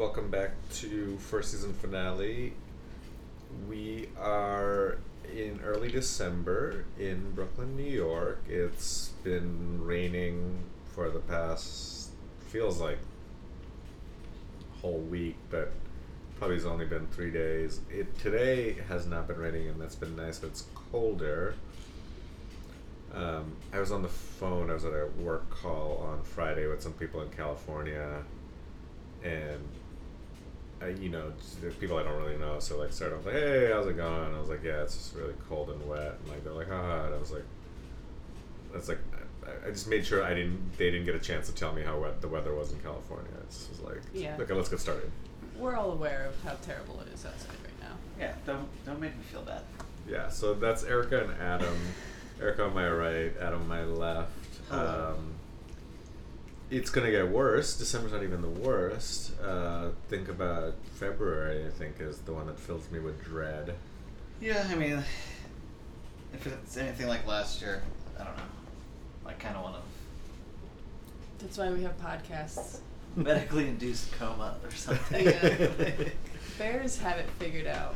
welcome back to first season finale. We are in early December in Brooklyn, New York. It's been raining for the past feels like whole week, but probably has only been three days. It today has not been raining, and that's been nice. But it's colder. Um, I was on the phone. I was at a work call on Friday with some people in California, and I, you know, there's people I don't really know. So like, started off like, "Hey, how's it going?" I was like, "Yeah, it's just really cold and wet." And like, they're like, "Haha," and I was like, "That's like." I- I just made sure I didn't. They didn't get a chance to tell me how wet the weather was in California. It just was like, Yeah. okay, let's get started. We're all aware of how terrible it is outside right now. Yeah, don't don't make me feel bad. Yeah, so that's Erica and Adam. Erica on my right, Adam on my left. Hello. Um, it's gonna get worse. December's not even the worst. Uh, think about February. I think is the one that fills me with dread. Yeah, I mean, if it's anything like last year, I don't know. I kind of want to That's why we have podcasts. medically induced coma or something. Yeah. Bears have it figured out.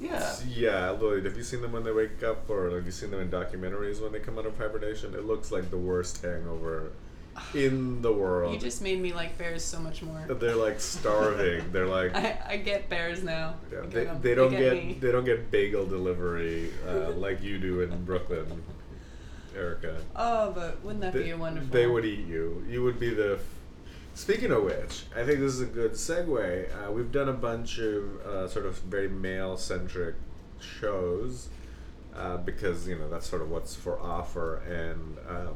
yeah. Yeah, Lloyd. Have you seen them when they wake up, or have you seen them in documentaries when they come out of hibernation? It looks like the worst hangover in the world. You just made me like bears so much more. They're like starving. They're like I, I get bears now. Yeah, I they, they don't get, me. they don't get bagel delivery uh, like you do in Brooklyn, Erica. Oh, but wouldn't that they, be a wonderful? They would eat you. You would be the. F- Speaking of which, I think this is a good segue. Uh, we've done a bunch of uh, sort of very male centric shows uh, because you know that's sort of what's for offer, and um,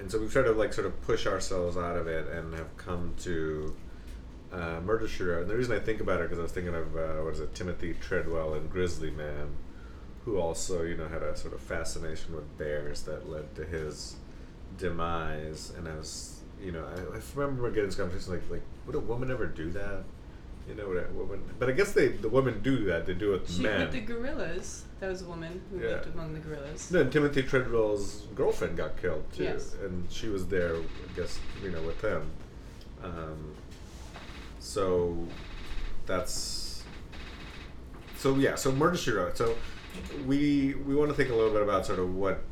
and so we've tried to like sort of push ourselves out of it and have come to uh, Murder She Wrote. And the reason I think about it because I was thinking of uh, what is it, Timothy Treadwell and Grizzly Man, who also you know had a sort of fascination with bears that led to his demise. And I was you know I, I remember getting this conversation like like would a woman ever do that? You know, a woman? But I guess they the women do that. They do it with She men. with the gorillas. That was a woman who Yeah. lived among the gorillas. Then Timothy Treadwell's girlfriend got killed too, Yes. and she was there, I guess, you know, with them. Um, so that's so yeah. So Murder She Wrote. So we we want to think a little bit about sort of what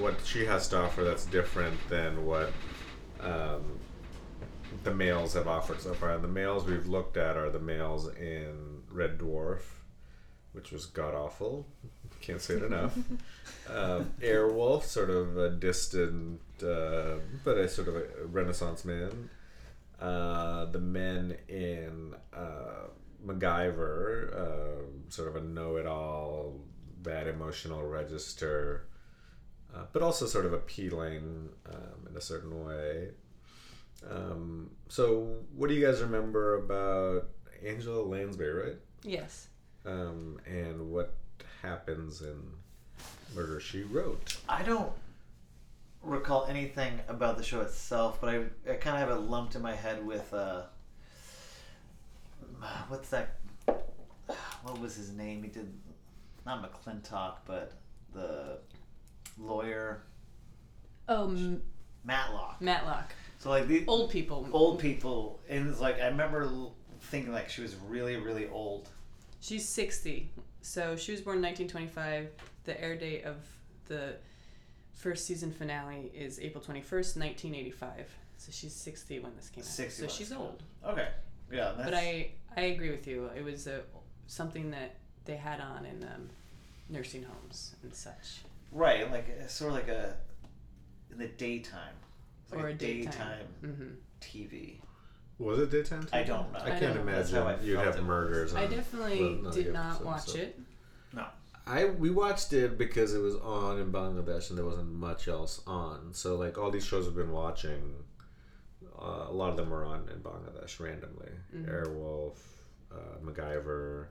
what she has to offer that's different than what um, the males have offered so far. And the males we've looked at are the males in Red Dwarf, which was god awful. Can't say it enough. um, Airwolf, sort of a distant, uh, but a sort of a Renaissance man. Uh, the men in uh, MacGyver, uh, sort of a know-it-all, bad emotional register, uh, but also sort of appealing um, in a certain way. Um, so, what do you guys remember about Angela Lansbury, right? Yes. Um, and what happens in Murder She Wrote? I don't recall anything about the show itself, but I, I kind of have it lumped in my head with uh, what's that? What was his name? He did not McClintock, but the lawyer Oh, M- Matlock. Matlock. So like the Old people. old people, and it's like I remember thinking like she was really really old. She's 60. So she was born in 1925. The air date of the first season finale is April 21st, 1985. So she's 60 when this came out. 60 So she's old. Okay, yeah, that's, But I I agree with you. It was a, something that they had on in um, nursing homes and such. right like sort of like a in the daytime, like or a a daytime. daytime hmm TV. Was it daytime? TV? I don't know. I I can't don't know. Imagine how I you'd have it was. murders. I definitely well, no, did yeah, not so- watch so- it. No, I we watched it because it was on in Bangladesh and there wasn't much else on. So like all these shows we've been watching, uh, a lot of them were on in Bangladesh randomly. Mhm. Airwolf, uh, MacGyver,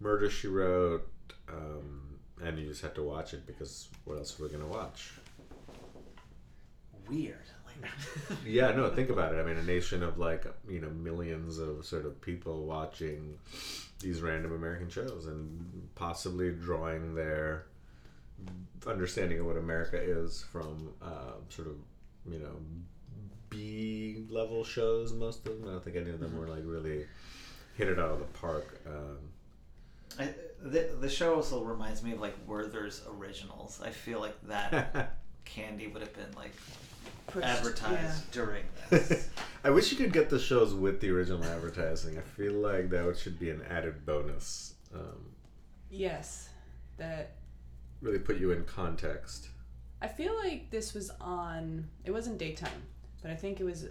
Murder She Wrote, um, and you just had to watch it because what else were we gonna watch? Weird. Like, Yeah, no, think about it. I mean, a nation of like, you know, millions of sort of people watching these random American shows and possibly drawing their understanding of what America is from uh, sort of, you know, B level shows. Most of them. I don't think any of them Mm-hmm. were like really hit it out of the park. Um, I, the, the show also reminds me of like Werther's Originals. I feel like that candy would have been like Pushed, advertised during this. I wish you could get the shows with the original advertising. I feel like that should be an added bonus. Um, Yes, that really put you in context. I feel like this was on. It wasn't daytime, but I think it was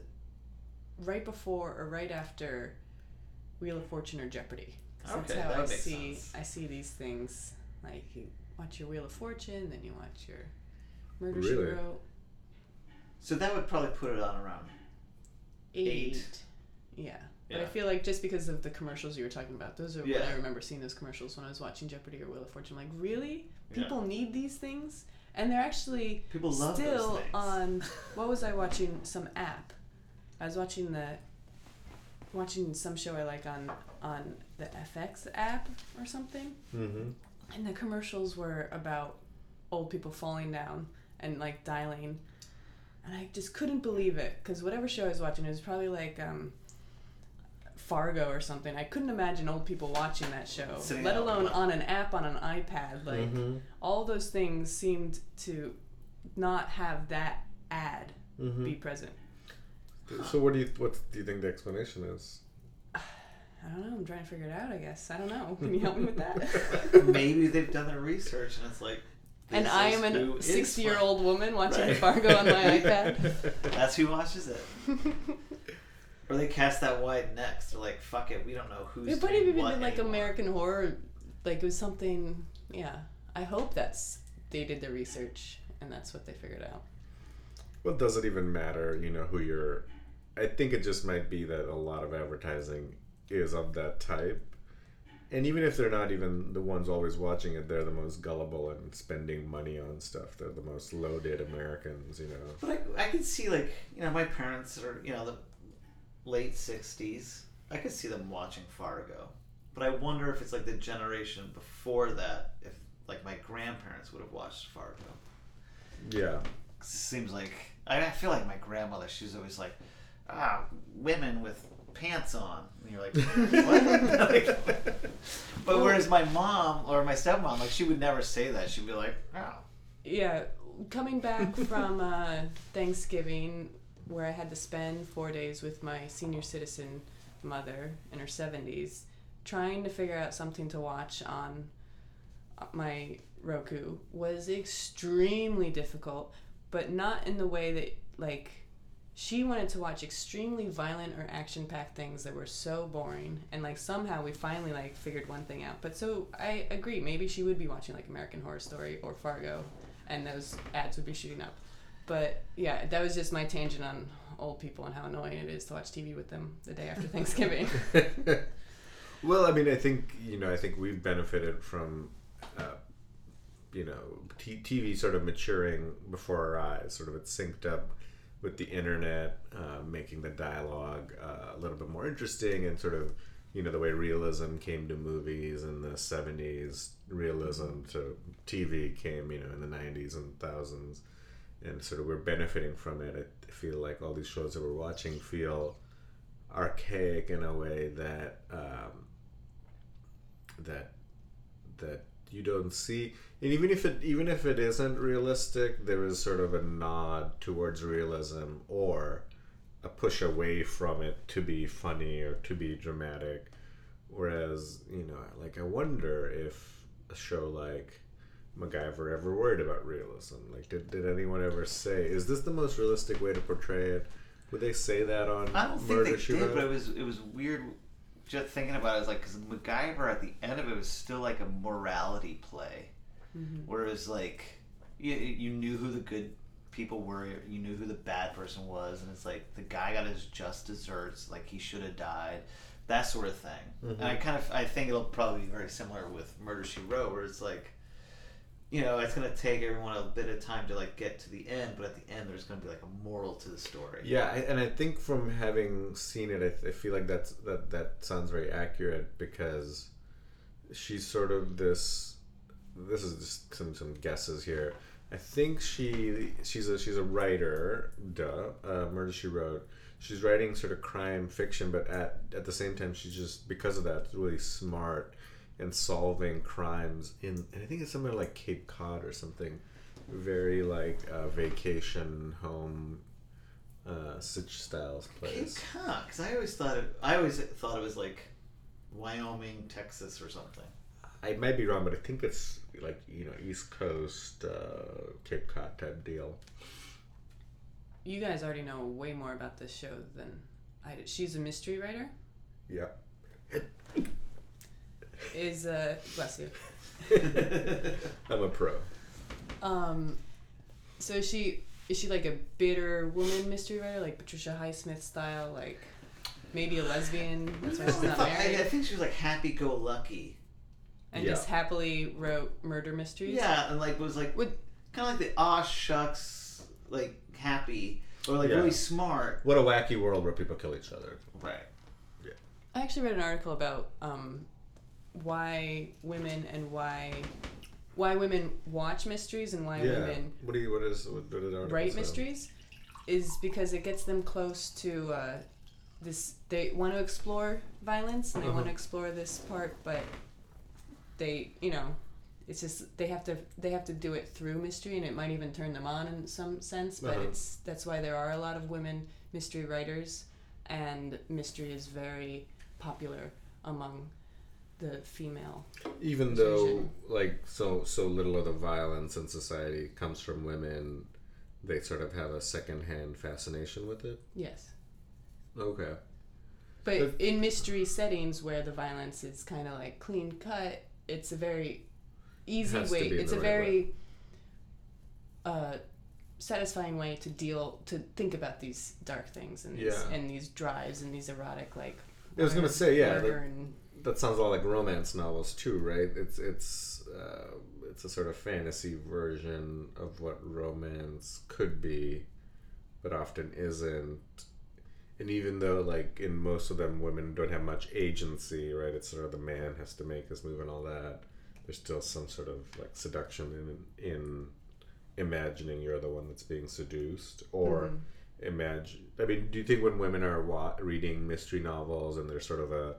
right before or right after Wheel of Fortune or Jeopardy. Okay, that's how that I would see. sense. I see these things. Like you watch your Wheel of Fortune, then you watch your Murder Really? She Wrote. So that would probably put it on around. Eight. Eight. Yeah. But I feel like just because of the commercials you were talking about, those are when Yeah. I remember seeing those commercials when I was watching Jeopardy or Wheel of Fortune. Like, really? Yeah. People need these things? And they're actually People love still on what was I watching? Some app. I was watching the watching some show I like on on the FX app or something. Mm-hmm. And the commercials were about old people falling down and like dialing. And I just couldn't believe it because whatever show I was watching, it was probably like um, Fargo or something. I couldn't imagine old people watching that show, Sitting let alone on- on an app on an iPad. Like mm-hmm. all those things seemed to not have that ad Mm-hmm. be present. So what do you what do you think the explanation is? I don't know. I'm trying to figure it out. I guess I don't know. Can you help me with that? Maybe they've done their research and it's like. And I am a is 60 year fun. old woman watching Right. Fargo on my iPad. That's who watches it. Or they cast that wide next. They're like, fuck it, we don't know who's. It might have even been like anymore. American Horror, like it was something. Yeah, I hope that's they did their research and that's what they figured out. Well, does it even matter? You know who you're. I think it just might be that a lot of advertising is of that type, and even if they're not even the ones always watching it, they're the most gullible and spending money on stuff. They're the most loaded Americans. You know. But I, I could see like you know my parents are you know the late sixties. I could see them watching Fargo, but I wonder if it's like the generation before that. If like my grandparents would have watched Fargo. Yeah. seems like I, I feel like my grandmother. She was always like, ah, women with pants on. And you're like, what? But whereas my mom or my stepmom, like she would never say that. She'd be like, oh. Yeah, coming back from uh, Thanksgiving, where I had to spend four days with my senior citizen mother in her 70s, trying to figure out something to watch on my Roku was extremely difficult, but not in the way that, like, she wanted to watch extremely violent or action packed things that were so boring and like somehow we finally like figured one thing out. But so i agree maybe she would be watching like american horror story or fargo and those ads would be shooting up. But yeah that was just my tangent on old people and how annoying it is to watch tv with them the day after thanksgiving. Well, I mean, I think you know, I think we've benefited from, uh, you know, t- TV sort of maturing before our eyes. Sort of it's synced up with the internet, uh, making the dialogue uh, a little bit more interesting, and sort of, you know, the way realism came to movies in the '70s, realism to TV came, you know, in the '90s and thousands, and sort of we're benefiting from it. I feel like all these shows that we're watching feel archaic in a way that um, that that you don't see and even if it even if it isn't realistic there is sort of a nod towards realism or a push away from it to be funny or to be dramatic whereas you know like i wonder if a show like MacGyver ever worried about realism? Like, did, did anyone ever say, is this the most realistic way to portray it? Would they say that on I don't think Murder they did, but it was it was weird. Just thinking about it, it's like because MacGyver at the end of it was still like a morality play, where it was like you, you knew who the good people were, you knew who the bad person was, and it's like the guy got his just desserts, like he should have died, that sort of thing. Mm-hmm. And I kind of I think it'll probably be very similar with Murder She Wrote, where it's like. You know, it's gonna take everyone a bit of time to like get to the end, but at the end, there's gonna be like a moral to the story. Yeah, and I think from having seen it, I, th- I feel like that's that that sounds very accurate because she's sort of this. This is just some some guesses here, I think she she's a she's a writer. Duh. Uh, Murder She Wrote. She's writing sort of crime fiction, but at at the same time, she's just because of that really smart and solving crimes in. And I think it's somewhere like Cape Cod or something, very like uh, vacation home, uh, such styles place. Cape place. Cod, because I always thought it. I always thought it was like Wyoming, Texas, or something. I might be wrong, but I think it's like you know East Coast uh, Cape Cod type deal. You guys already know way more about this show than I did. She's a mystery writer. Yeah. Is uh bless you. I'm a pro. Um, so is she is she like a bitter woman mystery writer, like Patricia Highsmith style, like maybe a lesbian? That's why she's I, not thought- I, I think she was like happy-go-lucky. and Yeah. just happily wrote murder mysteries. Yeah, and like was like Would kind of like the aw shucks, like happy or like Yeah. really smart. What a wacky world where people kill each other. Right. Yeah. I actually read an article about um, why women and why why women watch mysteries and why yeah. women What do you? What is? What, what did the article write say? mysteries is because it gets them close to uh, this. They want to explore violence and they want Uh-huh. to explore this part, but they, you know, it's just they have to they have to do it through mystery, and it might even turn them on in some sense. But Uh-huh. it's that's why there are a lot of women mystery writers, and mystery is very popular among the female. Even though, like, so so little of the violence in society comes from women, they sort of have a secondhand fascination with it. Yes. Okay. But in mystery settings where the violence is kind of like clean cut, it's a very easy way. It's a right very uh, satisfying way to deal to think about these dark things and these Yeah. and these drives and these erotic like. I was gonna say, yeah, like- and- That sounds a lot like romance novels too, right? It's it's uh, it's a sort of fantasy version of what romance could be, but often isn't. And even though, like in most of them, women don't have much agency, right? It's sort of the man has to make his move and all that. There's still some sort of like seduction in in imagining you're the one that's being seduced, or Mhm. imagine. I mean, do you think when women are wa- reading mystery novels and they're sort of a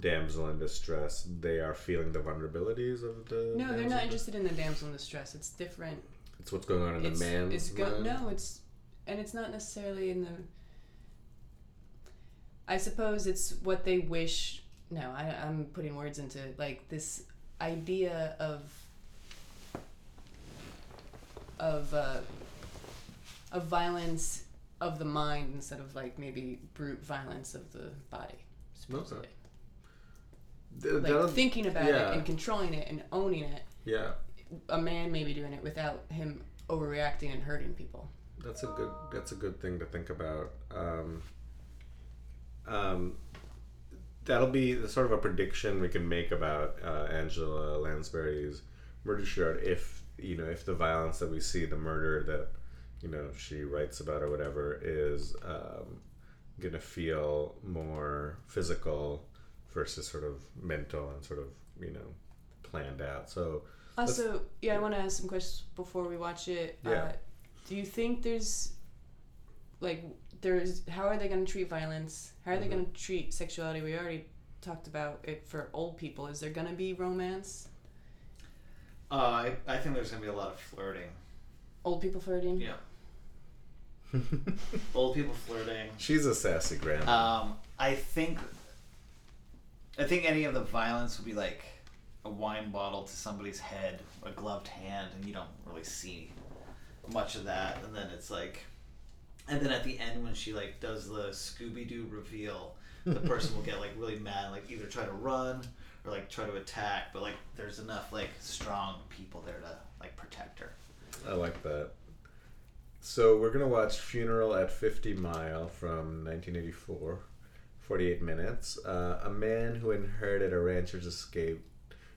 damsel in distress, they are feeling the vulnerabilities of the? No, they're not interested in the damsel in distress. It's different. It's what's going on in it's the man's it's go- mind. no it's and it's not necessarily in the i suppose it's what they wish no I, i'm putting words into like this idea of of uh, of violence of the mind instead of like maybe brute violence of the body supposedly Th- like thinking about yeah. it and controlling it and owning it yeah, a man may be doing it without him overreacting and hurting people that's a good. That's a good thing to think about. Um, um, that'll be the sort of a prediction we can make about uh, Angela Lansbury's murder she wrote if you know if the violence that we see, the murder that you know she writes about or whatever is um, gonna feel more physical versus sort of mental and sort of you know planned out. So Also, yeah, I want to ask some questions before we watch it. Yeah. Uh, do you think there's, like, there's how are they going to treat violence? How are they Mhm. going to treat sexuality? We already talked about it for old people. Is there going to be romance? Uh, I, I think there's gonna be a lot of flirting. Old people flirting? Yeah. Old people flirting. she's a sassy grandma. Um, I think. I think any of the violence would be like a wine bottle to somebody's head, a gloved hand, and you don't really see much of that. And then it's like, and then at the end when she like does the Scooby Doo reveal, the person will get like really mad, and, like either try to run or like try to attack. But like there's enough like strong people there to like protect her. I like that. So we're gonna watch Funeral at 50 Mile from 1984, 48 minutes. Uh, a man who inherited a rancher's escape,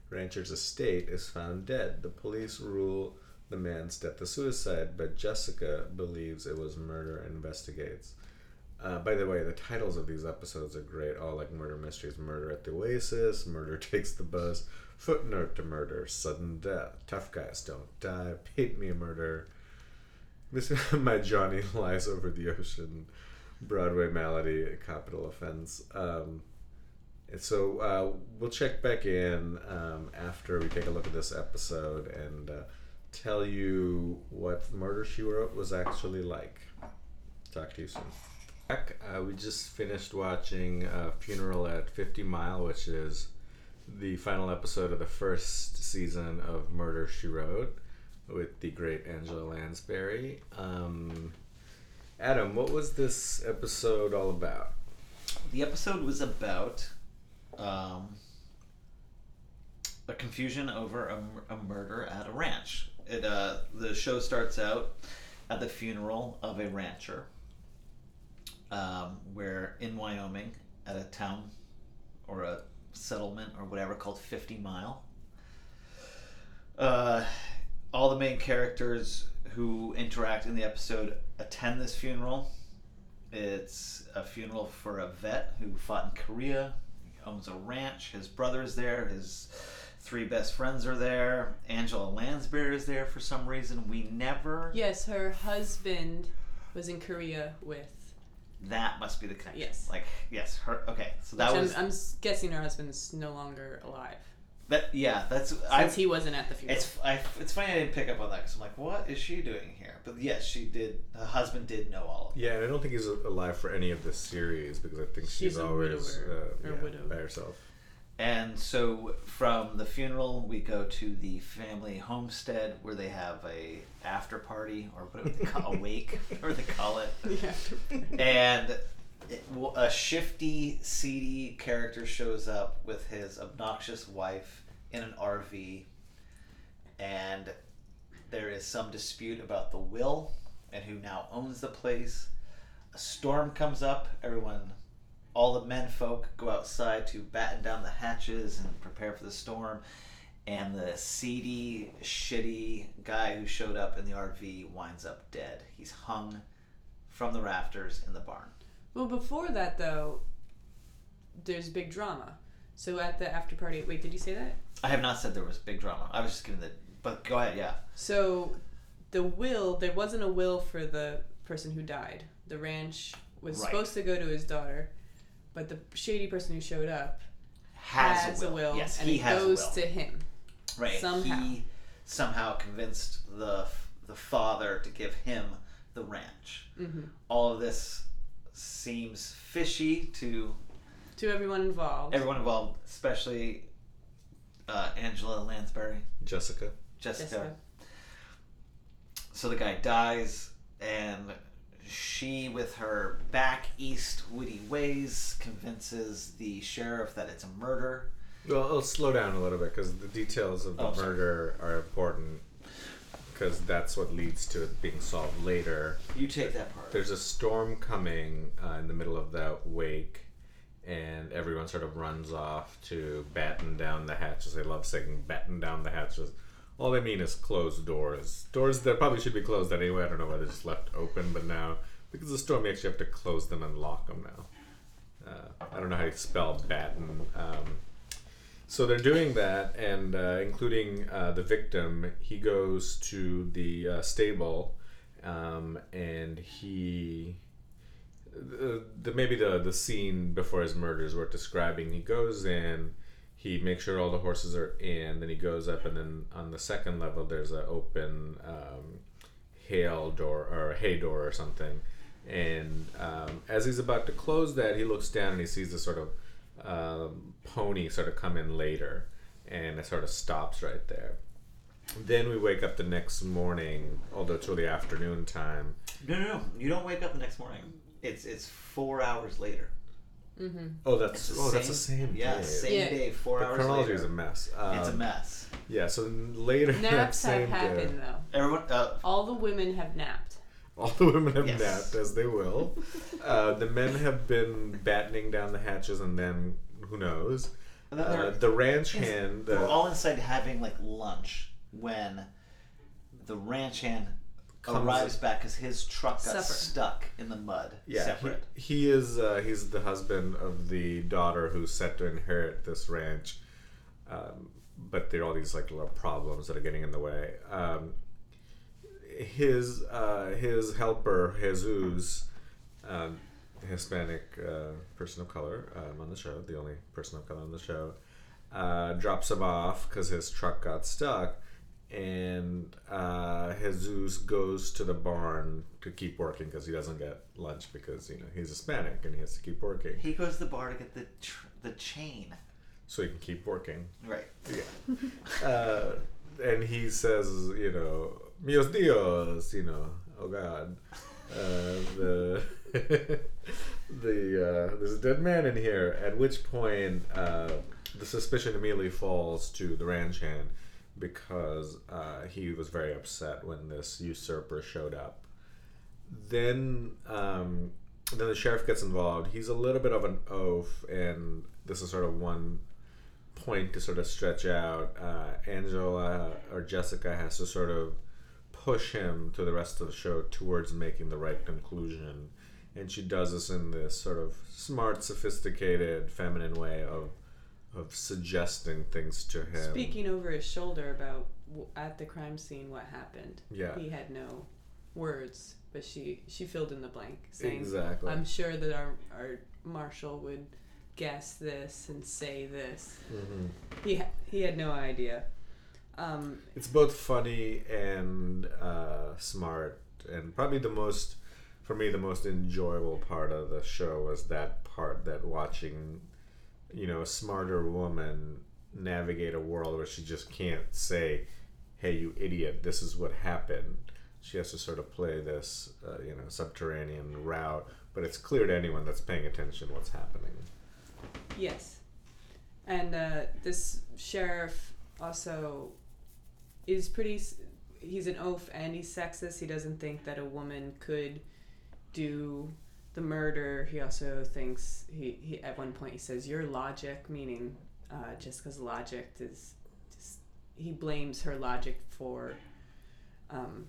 rancher's estate is found dead. The police rule the man's death a suicide, but Jessica believes it was murder and investigates. Uh, by the way, the titles of these episodes are great. All like murder mysteries: Murder at the Oasis, Murder Takes the Bus, Footnote to Murder, Sudden Death, Tough Guys Don't Die, Paint Me a Murder. My Johnny lies over the ocean, Broadway Malady, Capital Offense. Um, so uh, we'll check back in um, after we take a look at this episode and uh, tell you what Murder She Wrote was actually like. Talk to you soon. Uh, we just finished watching Funeral at 50 Mile, which is the final episode of the first season of Murder She Wrote with the great Angela Lansbury. Um, Adam, what was this episode all about? The episode was about um, a confusion over a, a murder at a ranch. It uh, the show starts out at the funeral of a rancher, um, where in Wyoming, at a town or a settlement or whatever called Fifty Mile. Uh, all the main characters who interact in the episode attend this funeral. It's a funeral for a vet who fought in Korea, he owns a ranch. His brother's there. His three best friends are there. Angela Lansbury is there for some reason. We never. Yes, her husband was in Korea with. That must be the connection. Yes. Like yes, her. Okay, so that which was I'm, I'm guessing her husband's no longer alive that. Yeah, that's. I. since he wasn't at the funeral. It's I, it's funny I didn't pick up on that because I'm like, what is she doing here? But yes, she did. Her husband did know all of it. Yeah, and I don't think he's alive for any of this series because I think she's, She's a always widower, uh, or yeah, widow. by herself. And so from the funeral, we go to the family homestead where they have a after party or what do they call a wake or they call it. yeah. And it, w- a shifty, seedy character shows up with his obnoxious wife in an RV, and there is some dispute about the will and who now owns the place. A storm comes up. Everyone, all the men folk, go outside to batten down the hatches and prepare for the storm. And the seedy, shitty guy who showed up in the RV winds up dead. He's hung from the rafters in the barn. Well, before that though, there's big drama. So at the after party, wait, did you say that? I have not said there was big drama. I was just giving the. But go ahead, yeah. So the will, there wasn't a will for the person who died. The ranch was Right. supposed to go to his daughter, but the shady person who showed up Has, has, a will, Yes, and he it has goes a will. to him. right. somehow. He somehow convinced the the father to give him the ranch. hmm All of this seems fishy to To everyone involved. everyone involved, especially uh, Angela Lansbury, Jessica. Jessica. Jessica. So the guy dies, and she, with her back east witty ways, convinces the sheriff that it's a murder. Well, I'll slow down a little bit because the details of the Oh, sorry. murder are important because that's what leads to it being solved later. You take that part. There's a storm coming uh, in the middle of that wake, and everyone sort of runs off to batten down the hatches. They love saying batten down the hatches. All they mean is close doors. Doors that probably should be closed anyway. I don't know why they're just left open, but now, because of the storm, you actually have to close them and lock them now. Uh, I don't know how you spell batten. Um, so they're doing that, and uh, including uh, the victim, he goes to the uh, stable, um, and he, the, the maybe the the scene before his murder is worth describing. He goes in, he makes sure all the horses are in, then he goes up, and then on the second level there's an open um, hail door or hay door or something. And um, as he's about to close that, he looks down and he sees this sort of um, pony sort of come in later, and it sort of stops right there. Then we wake up the next morning, although it's really afternoon time. No, no, no. You don't wake up the next morning. It's it's four hours later. Mm-hmm. Oh, that's It's the oh, that's the same- same Yeah, day. same Yeah. day, four the hours chronology later. is a mess. Um, it's a mess. Yeah, so then later that Naps have happened day, though. Everyone, uh, All the women have napped. all the women have Yes. napped as they will. Uh, the men have been battening down the hatches, and then who knows? Uh, the ranch Yes, hand. we're all inside having like lunch when the ranch hand comes- arrives back because his truck got Suffer. stuck in the mud. Yeah, separate. He, he is. Uh, he's the husband of the daughter who's set to inherit this ranch, um, but there are all these like little problems that are getting in the way. Um, his uh, his helper Jesus, um, Hispanic uh, person of color um, on the show, the only person of color on the show, uh, drops him off because his truck got stuck. And uh, Jesus goes to the barn to keep working because he doesn't get lunch because you know he's Hispanic and he has to keep working He goes to the bar to get the tr- the chain. so he can keep working. Right. Yeah. uh, and he says, you know, Mios Dios, you know, oh God, uh, the the uh, there's a dead man in here. At which point, uh, the suspicion immediately falls to the ranch hand because uh, he was very upset when this usurper showed up. Then, um, then the sheriff gets involved. He's a little bit of an oaf, and this is sort of one point to sort of stretch out. Uh, Angela or Jessica has to sort of push him to the rest of the show towards making the right conclusion. And she does this in this sort of smart, sophisticated, feminine way of of suggesting things to him. Speaking over his shoulder about w- at the crime scene what happened. Yeah. He had no words, but she she filled in the blank, saying, Exactly. "I'm sure that our our marshal would guess this and say this." Mhm. He ha- he had no idea. Um, It's both funny and uh, smart, and probably the most, for me, the most enjoyable part of the show was that part that watching, you know, a smarter woman navigate a world where she just can't say, "Hey, you idiot! This is what happened." She has to sort of play this, uh, you know, subterranean route, but it's clear to anyone that's paying attention what's happening. Yes. And uh, this sheriff also is pretty. He's an oaf and he's sexist. He doesn't think that a woman could do the murder. He also thinks he, he at one point he says your logic, meaning uh, Jessica's logic, is just he blames her logic for. Um,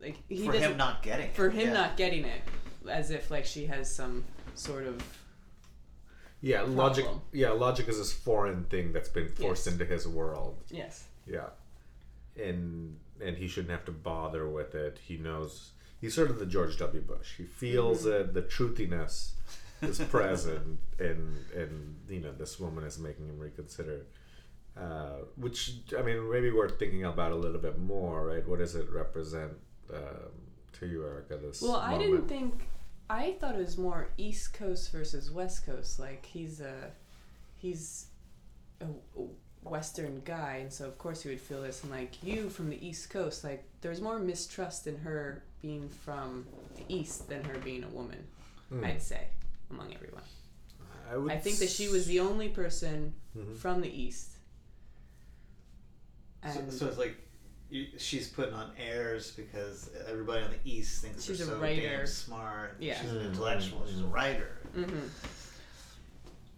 like he for doesn't him not getting it. for him Yeah. not getting it, as if like she has some sort of Yeah, logic. Yeah, logic is this foreign thing that's been forced Yes. into his world. yes. Yeah, and and he shouldn't have to bother with it. He knows he's sort of the George W. Bush. He feels it. The truthiness is present, and and you know this woman is making him reconsider. Uh, which I mean, maybe worth thinking about a little bit more, right? What does it represent um, to you, Erica? This Well, I didn't think. I thought it was more East Coast versus West Coast. Like he's a, he's a Western guy, and so of course he would feel this. And like you from the East Coast, like there's more mistrust in her being from the East than her being a woman. Hmm. I'd say among everyone. I, would I think that she was the only person Mhm. from the East. So, And so it's like you, she's putting on airs because everybody on the east thinks She's a so writer. damn smart. Yeah. she's an Mm, intellectual. She's a mm. writer. Mhm.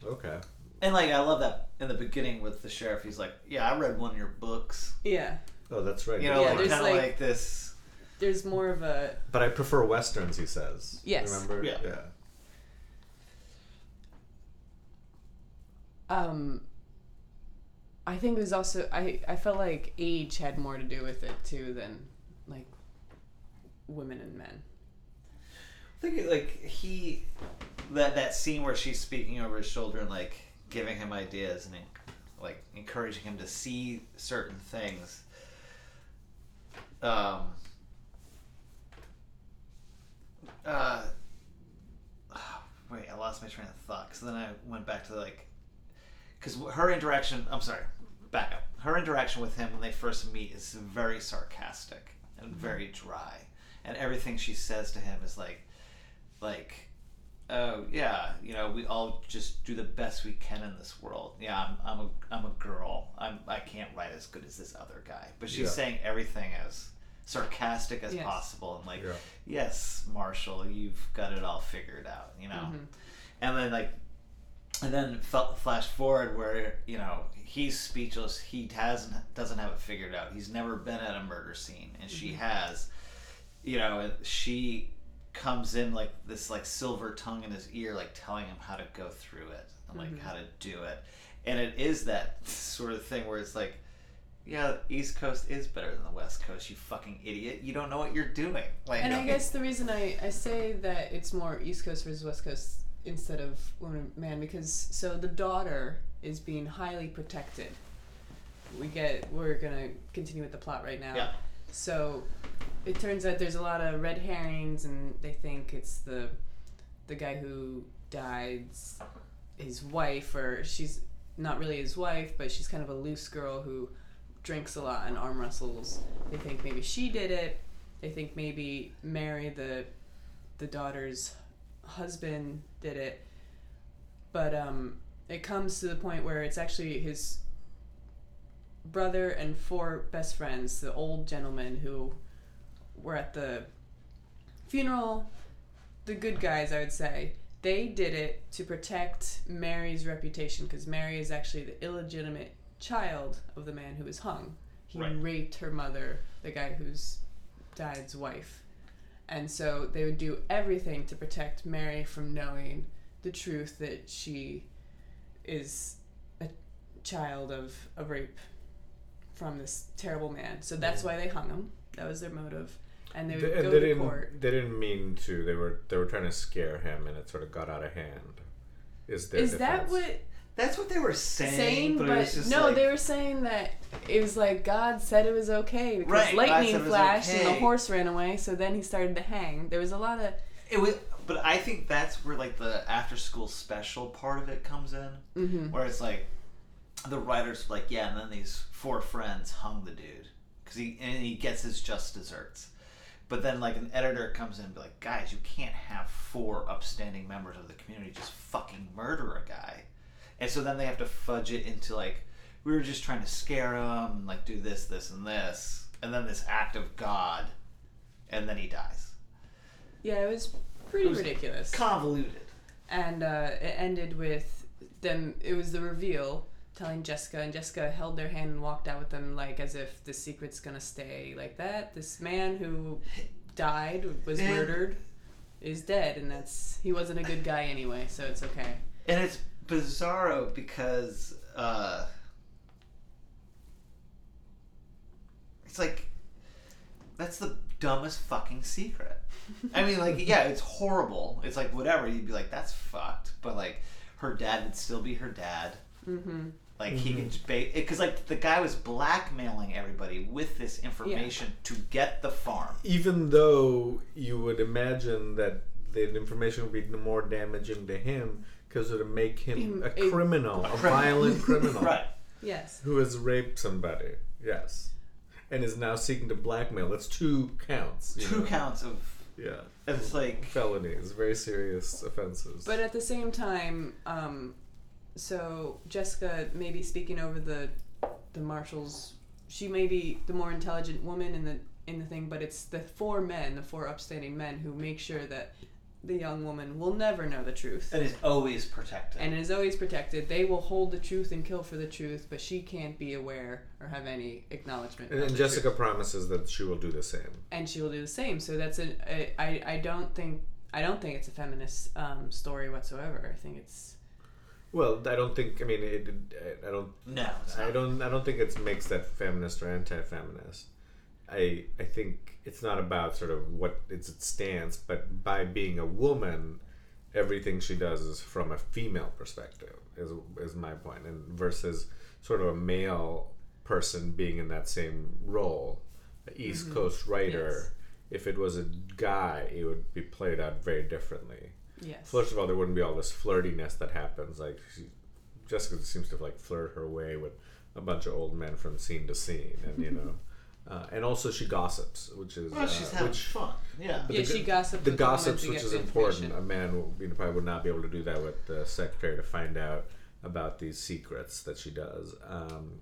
Okay. And like I love that in the beginning with the sheriff, he's like, "Yeah, I read one of your books." yeah, Oh, that's right. You know, Yeah, like there's kind of like, like- this. there's more of a But I prefer westerns, he says. Yes. Remember? Yeah. Yeah. um I think it was also I I felt like age had more to do with it too than like women and men. I think like he that that scene where she's speaking over his shoulder and like giving him ideas and like encouraging him to see certain things. Um. Uh. Wait, I lost my train of thought. So then I went back to like, because her interaction. I'm sorry, back up. Her interaction with him when they first meet is very sarcastic and very dry, and everything she says to him is like, like oh yeah you know we all just do the best we can in this world yeah i'm, I'm a i'm a girl i'm i can't write as good as this other guy but she's Yeah. saying everything as sarcastic as Yes. possible and like Yeah. yes marshal you've got it all figured out you know Mhm. and then like and then f- flash forward where you know he's speechless. He hasn't doesn't have it figured out. He's never been at a murder scene, and she has. You know, she comes in like this like silver tongue in his ear, like telling him how to go through it and like mm-hmm. how to do it. And it is that sort of thing where it's like, yeah, East Coast is better than the West Coast. You fucking idiot! You don't know what you're doing. Like, And I guess the reason I, I say that it's more East Coast versus West Coast instead of woman man because so the daughter is being highly protected. We get we're gonna continue with the plot right now. Yeah. So it turns out there's a lot of red herrings and they think it's the the guy who died's his wife or she's not really his wife, but she's kind of a loose girl who drinks a lot and arm wrestles. They think maybe she did it. They think maybe Mary, the the daughter's husband, did it. But um, it comes to the point where it's actually his brother and four best friends, the old gentleman who were at the funeral, the good guys, I would say. They did it to protect Mary's reputation because Mary is actually the illegitimate child of the man who was hung. He Right. raped her mother, the guy who's died's wife. And so they would do everything to protect Mary from knowing the truth that she is a child of a rape from this terrible man. So that's why they hung him. That was their motive. And they would They, go they to didn't. court. They didn't mean to. They were. They were trying to scare him, and it sort of got out of hand. Is their Is that what that's what they were saying. saying? but, But, it was just no, like, they were saying that it was like God said it was okay because Right, lightning said it was flashed and the horse ran away. So then he started to hang. There was a lot of It was, but I think that's where like the after school special part of it comes in, mm-hmm. where it's like the writers like, yeah, and then these four friends hung the dude because he and he gets his just desserts. But then like an editor comes in and be like, guys, you can't have four upstanding members of the community just fucking murder a guy. And so then they have to fudge it into like we were just trying to scare him, like do this, this, and this, and then this act of God, and then he dies. yeah, it was pretty It was ridiculous. Convoluted. and uh, it ended with them. It was the reveal telling Jessica, and Jessica held their hand and walked out with them like as if the secret's gonna stay like that. This man who died was And- murdered is dead, and that's he wasn't a good guy anyway, so it's okay. And it's bizarro because uh, it's like that's the dumbest fucking secret. I mean, like, yeah, it's horrible. It's like whatever. You'd be like, that's fucked. But like, her dad would still be her dad. Mm-hmm. Like he could because like the guy was blackmailing everybody with this information to get the farm. Even though you would imagine that the information would be more damaging to him because it would make him Him a a- criminal, a, criminal. violent criminal, Right. Yes. who has raped somebody. Yes, and is now seeking to blackmail. That's two counts. Two know? counts of Yeah, it's like felonies, very serious offenses. But at the same time, um, so Jessica maybe speaking over the the marshals, she may be the more intelligent woman in the in the thing, but it's the four men, the four upstanding men, who make sure that the young woman will never know the truth. that is always protected. And is always protected. They will hold the truth and kill for the truth, but she can't be aware or have any acknowledgement. and, of and the Jessica truth. promises that she will do the same. and she will do the same. So that's a, a I, I don't think I don't think it's a feminist um, story whatsoever. I think it's Well, I don't think. I mean, it, it, I don't. no, I don't. I don't think it makes that feminist or anti-feminist. I I think it's not about sort of what its its stance, but by being a woman, everything she does is from a female perspective. Is is my point, and versus sort of a male person being in that same role, East mm-hmm. Coast writer. If it was a guy, it would be played out very differently. Yes. First of all, there wouldn't be all this flirtiness that happens. Like she, Jessica seems to like flirt her way with a bunch of old men from scene to scene, and you know, uh, and also she gossips, which is Well, she's uh, having which fun. Yeah. but Yeah, the, she gossiped the with the woman gossips, which is important. A man will, you know, probably would not be able to do that with the secretary to find out about these secrets that she does. Um,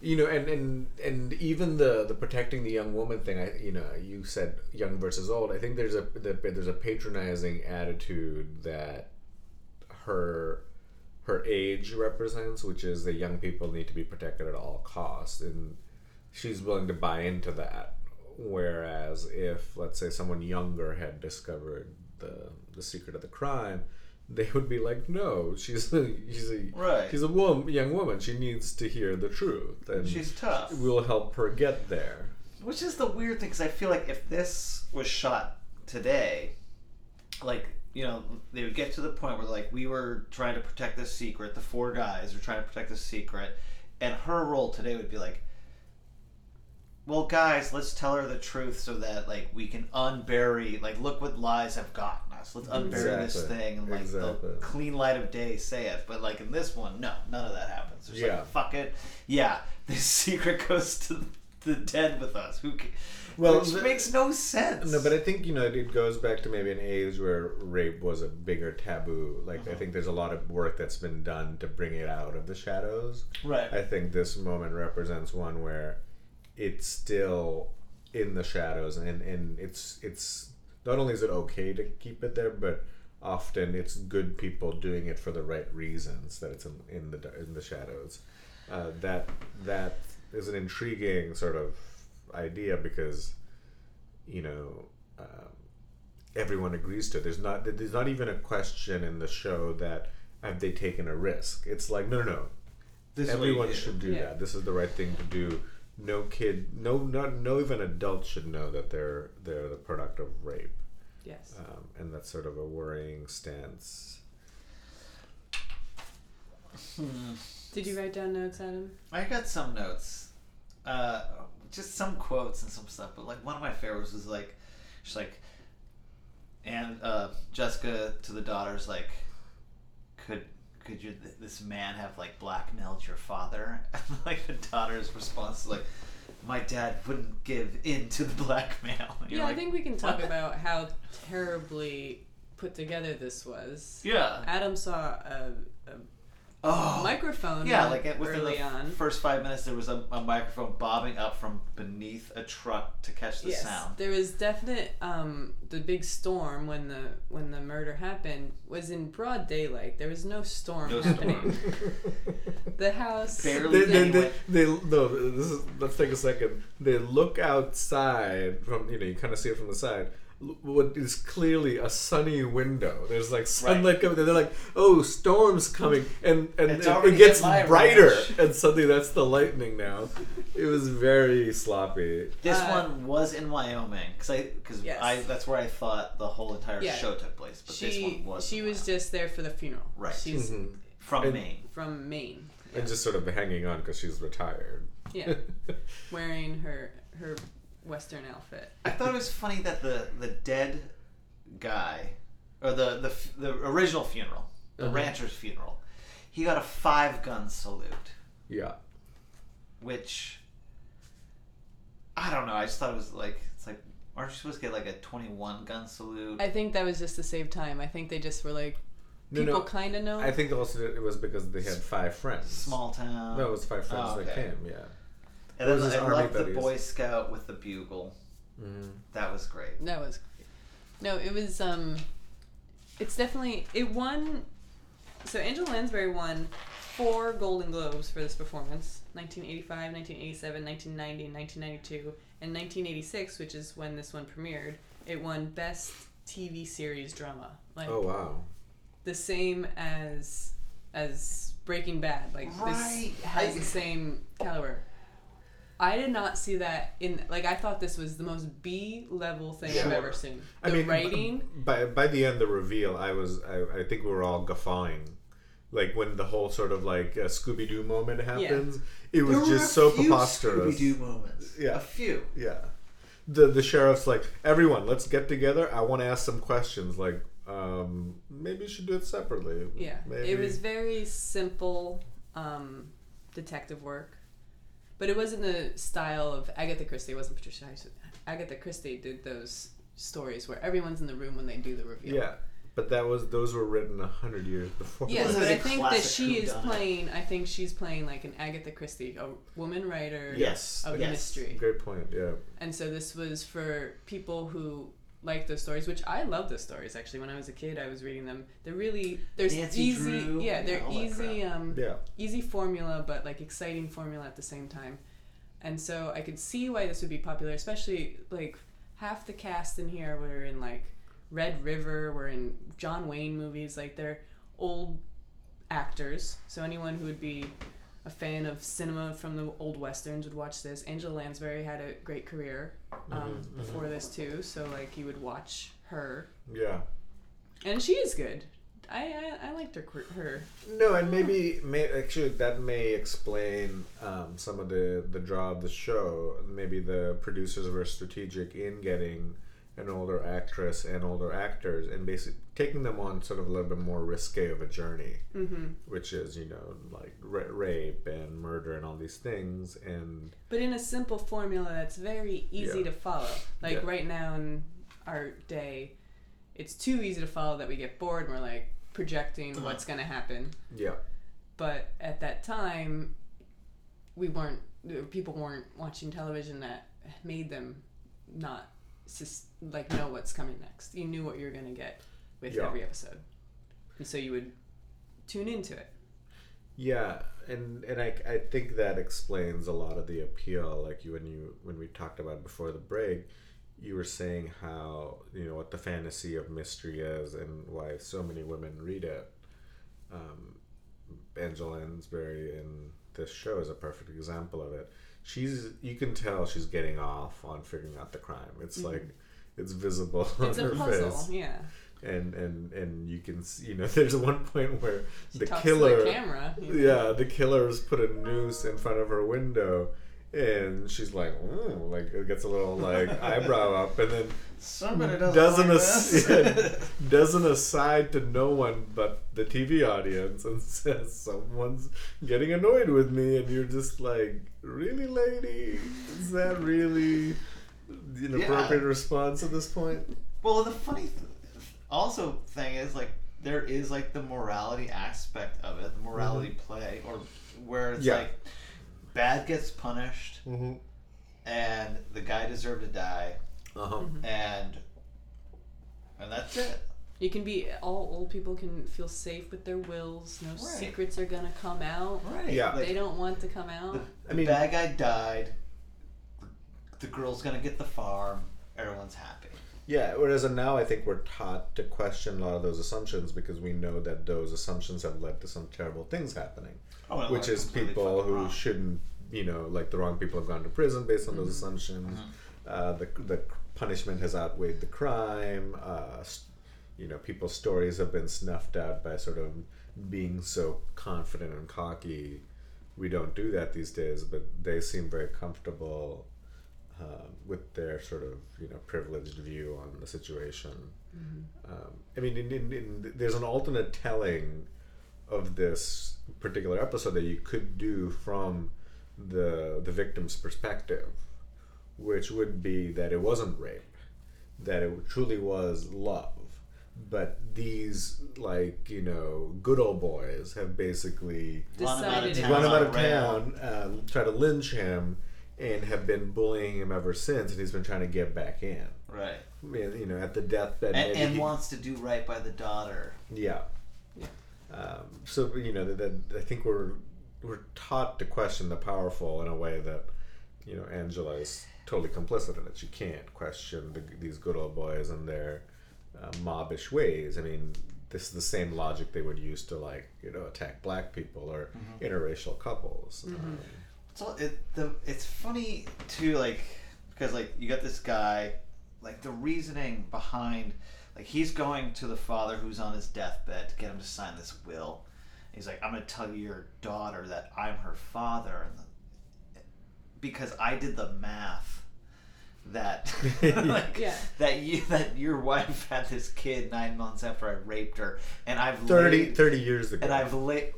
you know, and, and and even the the protecting the young woman thing. I you know, you said young versus old. I think there's a the, there's a patronizing attitude that her her age represents, which is that young people need to be protected at all costs, and she's willing to buy into that. Whereas if let's say someone younger had discovered the the secret of the crime, they would be like, no, she's a, she's a Right. she's a woman, young woman. She needs to hear the truth, and She's tough. we'll help her get there. Which is the weird thing, because I feel like if this was shot today, like you know, they would get to the point where like we were trying to protect this secret, the four guys were trying to protect this secret, and her role today would be like, well, guys, let's tell her the truth so that like we can unbury, like, look what lies have gotten Let's unbury this thing and like Exactly. the clean light of day say it. But like in this one, no, none of that happens. There's Yeah. like, fuck it, yeah, this secret goes to the dead with us. Who? ca- Well, which the- makes no sense. No, but I think you know it goes back to maybe an age where rape was a bigger taboo. Like I mm-hmm. think there's a lot of work that's been done to bring it out of the shadows. right. I think this moment represents one where it's still in the shadows, and and it's it's not only is it okay to keep it there, but often it's good people doing it for the right reasons that it's in, in the in the shadows. Uh, that that is an intriguing sort of idea because you know um, everyone agrees to it. There's not there's not even a question in the show that have they taken a risk. It's like no no no This is what you everyone do. should do Yeah. that. This is the right thing to do. No kid, no not no even adult should know that they're they're the product of rape, Yes. um, and that's sort of a worrying stance. Did you write down notes, Adam? I got some notes, uh, just some quotes and some stuff. But like one of my favorites was like, she's like, and uh, Jessica to the daughters like, could could you this man have like blackmailed your father? And like the daughter's response is like, my dad wouldn't give in to the blackmail. And you're Yeah, I like, think we can talk "What?" about how terribly put together this was. Yeah. Adam saw a, a Oh. microphone. Yeah, like it- within early the on. first five minutes, there was a, a microphone bobbing up from beneath a truck to catch the yes, sound. there was definite. Um, the big storm when the when the murder happened was in broad daylight. There was no storm No happening. storm. The house. Barely they, they, they, they, no, this is, let's take a second. They look outside from, you know, you kind of see it from the side. L- What is clearly a sunny window. There's like sunlight coming. They're like, "Oh, storm's coming," and and It's it, it gets brighter, ranch. and suddenly that's the lightning. Now, it was very sloppy. This Uh, one was in Wyoming because I because Yes. I that's where I thought the whole entire Yeah. show took place. But this she one was she was Wyoming. just there for the funeral. Right. She's Mhm. from and- Maine. from Maine. And just sort of hanging on because she's retired. Yeah, wearing her her western outfit. I thought it was funny that the the dead guy or the the the original funeral, the Uh-huh. rancher's funeral, he got a five gun salute, yeah. which I don't know. I just thought it was like it's like aren't you supposed to get like a twenty one gun salute? I think that was just to save time. I think they just were like, people no, kind of know. I think also it was because they had five friends. Small town. No, it was five friends Oh, that came. Yeah. And then was I army loved the. Boy Scout with the bugle. Mm-hmm. That was great. That was great. no. It was um. It's definitely it won. So Angela Lansbury won four Golden Globes for this performance: 1985, 1987, 1990, and 1992. And 1986, which is when this one premiered, it won Best TV Series Drama. Like Oh wow. the same as as Breaking Bad. Like Right. this has I- the same caliber. I did not see that in like I thought this was the most B level thing I've ever seen. The I mean, writing. By by the end, the reveal, I was, I, I think we were all guffawing, like when the whole sort of like uh, Scooby Doo moment happens. It was just so preposterous. Scooby-Doo moments. Yeah. A few. Yeah, the the sheriff's like, everyone, let's get together. I want to ask some questions. Like, um, maybe you should do it separately. Yeah, maybe. it was very simple um, detective work, but it wasn't the style of Agatha Christie. It wasn't Patricia. Highsmith. Agatha Christie did those stories where everyone's in the room when they do the reveal. Yeah, but that was those were written a hundred years before. Yes, Wasn't but it I a think that she is playing. I think she's playing like an Agatha Christie, a woman writer Yes. of Yes. mystery. Great point. Yeah. And so this was for people who like those stories, which I love those stories. Actually, when I was a kid, I was reading them. They're really there's Nancy easy, Drew, yeah, they're yeah, easy, um, Yeah. easy formula, but like exciting formula at the same time. And so I could see why this would be popular, especially like half the cast in here were in like Red River, were in John Wayne movies. Like they're old actors, so anyone who would be a fan of cinema from the old westerns would watch this. Angela Lansbury had a great career um, Mhm, before this too, so like you would watch her, Yeah. and she is good. I I, I liked her her. No, and maybe may actually that may explain um, some of the the draw of the show. Maybe the producers were strategic in getting an older actress and older actors, and basically taking them on sort of a little bit more risque of a journey, hmm which is you know like ra- rape and murder and all these things, and But in a simple formula that's very easy Yeah. to follow. Like Yeah. right now in our day, it's too easy to follow that we get bored and we're like projecting Uh-huh. what's going to happen. yeah, But at that time, we weren't, people weren't watching television that made them not like know what's coming next. You knew what you were going to get with Yeah. every episode. And so you would tune into it. Yeah, and and I, I think that explains a lot of the appeal. Like you when you when we talked about before the break, you were saying how you know what the fantasy of mystery is and why so many women read it. Um, Angela Lansbury in this show is a perfect example of it. She's you can tell she's getting off on figuring out the crime. It's like it's visible on It's a her puzzle, face, yeah. and and and you can see, you know there's one point where She the talks killer to the camera. you know. yeah, the killer's put a noose in front of her window, and she's like, mm, like it gets a little like eyebrow up, and then Somebody doesn't, doesn't like as- doesn't aside to no one but the TV audience and says someone's getting annoyed with me, and you're just like, really, lady, is that really an appropriate Yeah. response at this point? Well, the funny th- also thing is like there is like the morality aspect of it, the morality play, or where it's Yeah. like bad gets punished Mm-hmm. and the guy deserved to die, Uh huh. Mm-hmm. and and that's it. You can be all old people can feel safe with their wills. No Right. secrets are gonna come out. Right. Yeah. Like, They don't want to come out. the, I mean- bad guy died. The girl's gonna get the farm. Everyone's happy. Yeah, whereas now I think we're taught to question a lot of those assumptions because we know that those assumptions have led to some terrible things happening, Oh, and which is people who wrong. shouldn't, you know, like the wrong people have gone to prison based on those assumptions. Uh, the the punishment has outweighed the crime. Uh, s- you know, people's stories have been snuffed out by sort of being so confident and cocky. We don't do that these days, but they seem very comfortable um, with their sort of you know privileged view on the situation. Um, I mean, in, in, in, there's an alternate telling of this particular episode that you could do from the the victim's perspective, which would be that it wasn't rape, that it truly was love. But these, like you know, good old boys have basically Run him out of town run him out of town, uh, try to lynch him, and have been bullying him ever since. And he's been trying to get back in. Right. I mean, you know, at the deathbed, And, maybe and he- wants to do right by the daughter. yeah. Yeah. Um, so you know that, that I think we're we're taught to question the powerful in a way that you know Angela is totally complicit in it. She can't question the, these good old boys and their uh, mobbish ways. I mean, this is the same logic they would use to like you know attack black people or interracial couples. Um, So it the it's funny too, like because like you got this guy, like the reasoning behind, like he's going to the father who's on his deathbed to get him to sign this will. He's like, I'm gonna tell your daughter that I'm her father, and the, because I did the math that like, Yeah. that you that your wife had this kid nine months after I raped her, and I've 30, laid, 30 years ago. and I've laid.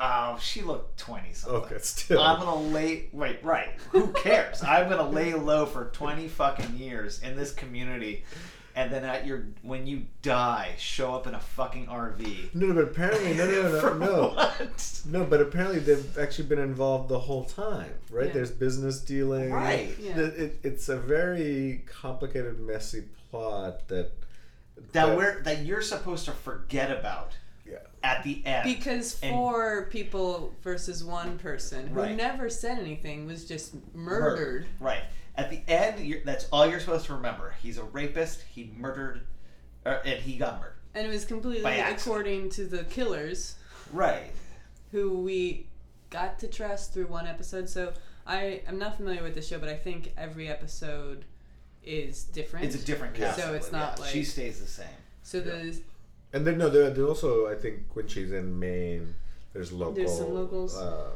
Oh, she looked twenty something. okay, still. I'm gonna lay. Wait, right? Who cares? I'm gonna lay low for twenty fucking years in this community, and then at your when you die, show up in a fucking RV. no, no, but apparently, no, no, no, no, no. what? No, but apparently they've actually been involved the whole time, right? Yeah. There's business dealing. Right. Yeah. The- It, it's a very complicated, messy plot that that we're that you're supposed to forget about yeah at the end. Because And- four people versus one person who Right. never said anything was just murdered. Right. At the end, you're, that's all you're supposed to remember. He's a rapist. He murdered, uh, and he got murdered. And it was completely according to the killers Right. who we got to trust through one episode. So I am not familiar with the show, but I think every episode is different. It's a different cast. So it's not like- she stays the same. so the and then no there, there also I think when she's in Maine there's local There's some locals. uh,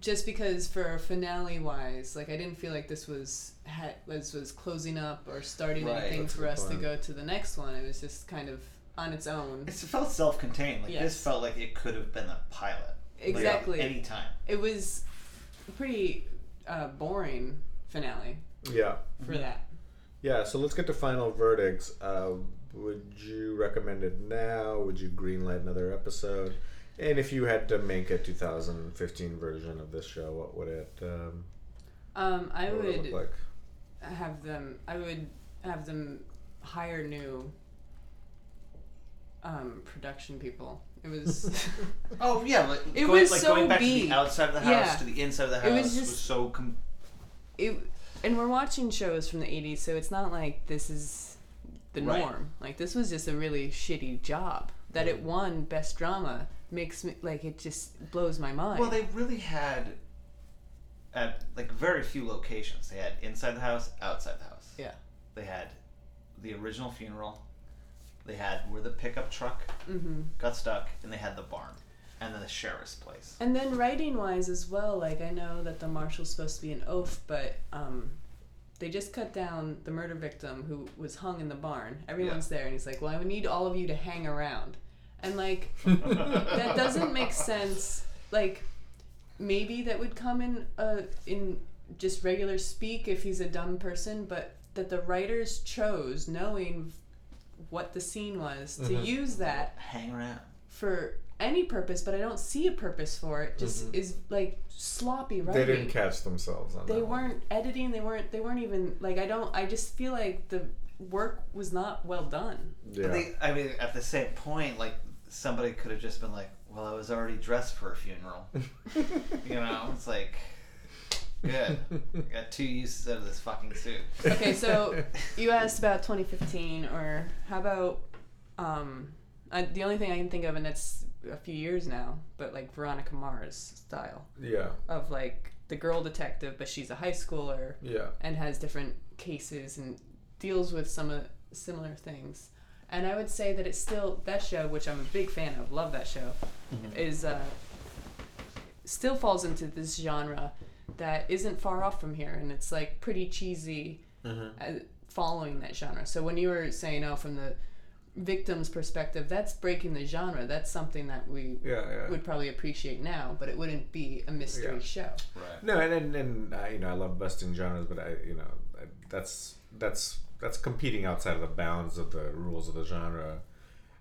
just because for finale wise, like I didn't feel like this was had was was closing up or starting Right, anything for good us to go to the next one. It was just kind of on its own. It felt self-contained. Like Yes. this felt like it could have been a pilot. Like, Exactly. any time. It was a pretty uh, boring finale yeah for Mm-hmm. that. yeah so let's get to final verdicts uh, would you recommend it now would you greenlight another episode and if you had to make a 2015 version of this show what would it um, Um, I would would look like have them. I would have them hire new um, production people. It was. Oh yeah, like It going, was like so going back to the outside of the house Yeah. to the inside of the house It was was, just- so. Com- it, and we're watching shows from the 80s, so it's not like this is the Right. norm. Like, this was just a really shitty job. That it won Best Drama makes me, like, it just blows my mind. well, they really had at like very few locations. They had inside the house, outside the house. Yeah. They had the original funeral. They had where the pickup truck hmm got stuck, and they had the barn, and then the sheriff's place. And then writing wise as well, like, I know that the marshal's supposed to be an oath, but um, they just cut down the murder victim who was hung in the barn. Everyone's there, and he's like, well, I would need all of you to hang around. And, like, that doesn't make sense. Like, maybe that would come in uh, in just regular speak if he's a dumb person, but that the writers chose, knowing what the scene was, to Mhm. use that Hang around. for any purpose. But I don't see a purpose for it. Just Mhm. is like sloppy right? they didn't catch themselves on They that one. weren't editing. They weren't. They weren't even like. I don't. I just feel like the work was not well done. yeah But they, I mean, at the same point, like somebody could have just been like, "Well, I was already dressed for a funeral." you know, it's like, good. I got two uses out of this fucking suit. Okay, so you asked about 2015, or how about um, I, the only thing I can think of, and it's a few years now, but like Veronica Mars style yeah of like the girl detective, but she's a high schooler yeah and has different cases and deals with some of similar things. And I would say that it's still that show, which I'm a big fan of, love that show, is uh, still falls into this genre that isn't far off from here, and it's like pretty cheesy Mhm. uh, following that genre. So when you were saying, oh, from the victim's perspective, that's breaking the genre. That's something that we yeah yeah would probably appreciate now, but it wouldn't be a mystery Yeah. show. Right. No, and and, and I, you know I love busting genres, but I you know I, that's that's that's competing outside of the bounds of the rules of the genre.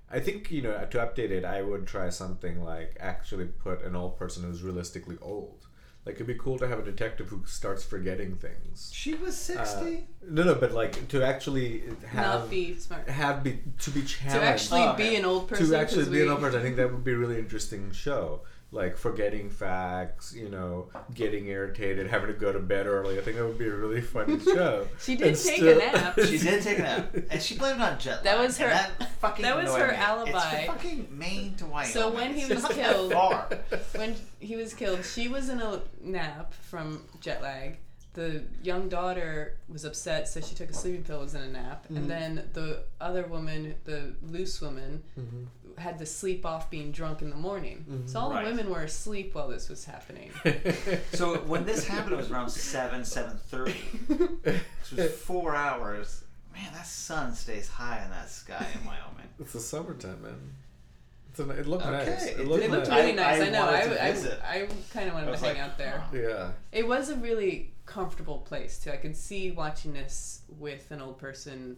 I think you know to update it, I would try something like actually put an old person who's realistically old. Like it'd be cool to have a detective who starts forgetting things. She was Uh, sixty. no, no, but like to actually have Not be smart. have be to be challenged To actually Oh, be okay. an old person. to actually be an old person. I think that would be a really interesting show. Like forgetting facts, you know, getting irritated, having to go to bed early. I think that would be a really funny show. She did And take still- a nap. She did take a nap, and she blamed it on jet lag. That was her- That, fucking that was her me. alibi. It's fucking Maine to Wyoming. So when he was killed- when he was killed, she was in a nap from jet lag. The young daughter was upset, so she took a sleeping pill, was in a nap, Mm-hmm. and then the other woman, the loose woman, Mm-hmm. Had to sleep off being drunk in the morning. Mm-hmm. So all Right. the women were asleep while this was happening. So when this happened, it was around seven, seven thirty. Which was four hours. Man, that sun stays high in that sky in Wyoming. it's the summertime, man. It's a, it looked Okay, nice. it It looked It looked nice. really nice. I, I know. I, to I, visit. I kind of wanted I to hang like, out there. yeah. It was a really comfortable place too. I could see watching this with an old person.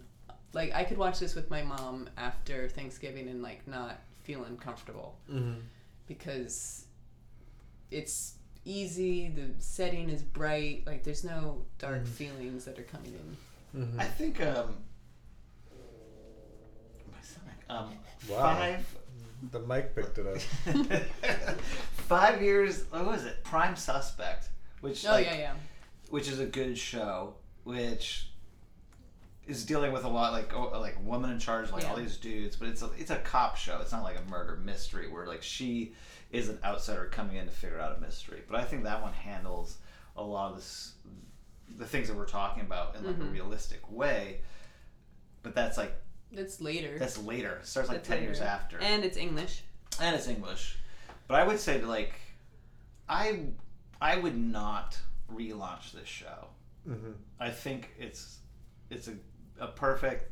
Like I could watch this with my mom after Thanksgiving and like not feeling comfortable Mm-hmm. because it's easy. The setting is bright. Like there's no dark Mhm. feelings that are coming in. Mhm. I think um, my stomach. Um, Wow. five The mic picked it up. five years. What was it? Prime Suspect, which Oh like, yeah, yeah. which is a good show, which is dealing with a lot like oh, like a woman in charge, like all these dudes, but it's a, it's a cop show. It's not like a murder mystery where like she is an outsider coming in to figure out a mystery. But I think that one handles a lot of this, the things that we're talking about in like a Mhm. realistic way. But that's like That's later. that's later. It starts like That's ten years after And it's English. and it's English. But I would say like I I would not relaunch this show. hmm I think it's it's a, a perfect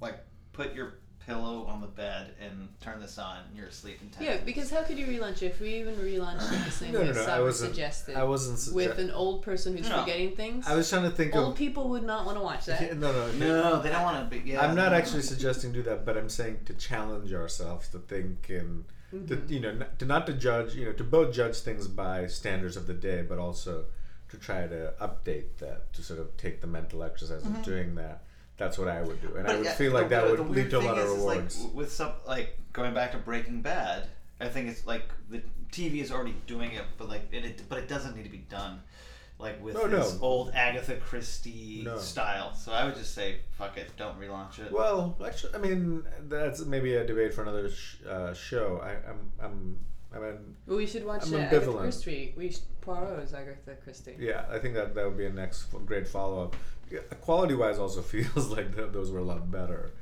like put your pillow on the bed and turn this on and you're asleep in 10 Yeah, minutes. because how could you relaunch it if we even relaunched it the same No, way no, no, I Saber wasn't- suggested? I wasn't sugge- with an old person who's No. forgetting things. I was trying to think old of. people would not want to watch that. Yeah, no, no, no they don't want to be yeah I'm not no, actually suggesting do that, but I'm saying to challenge ourselves to think and to mm-hmm. you know to not to judge you know to both judge things by standards of the day, but also to try to update that to sort of take the mental exercise of doing that. That's what I would do, and I would yeah, feel like the- that the would lead to a lot of is, is, rewards. like with some like going back to Breaking Bad I think it's like the TV is already doing it but like it but it doesn't need to be done like with No, no. this old Agatha Christie No. style so I would just say fuck it don't relaunch it Well, actually, I mean that's maybe a debate for another sh- uh, show. I, I'm, I'm, I mean, But we should watch I'm uh, Agatha. Christie. We should, Poirot is Agatha Christie. yeah, I think that that would be a next great follow up. Yeah, quality wise, also feels like th- those were a lot better.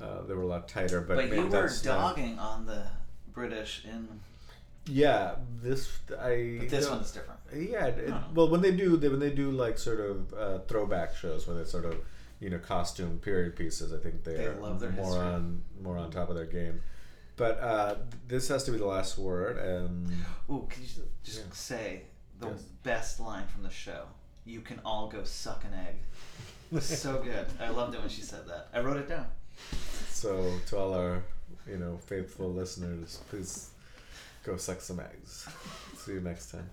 Uh, they were a lot tighter, but, but maybe you were that's not- dogging on the British in Yeah, this I. but this one's different Yeah, it, well, when they do, they, when they do like sort of uh, throwback shows, where they sort of, you know, costume period pieces, I think they, They are love their more history. on more on top of their game. But uh, this has to be the last word, and Ooh, can you just, just Yeah. say the Yes. best line from the show? You can all go suck an egg. so good. I loved it when she said that. I wrote it down. so to all our, you know, faithful listeners, please go suck some eggs. See you next time.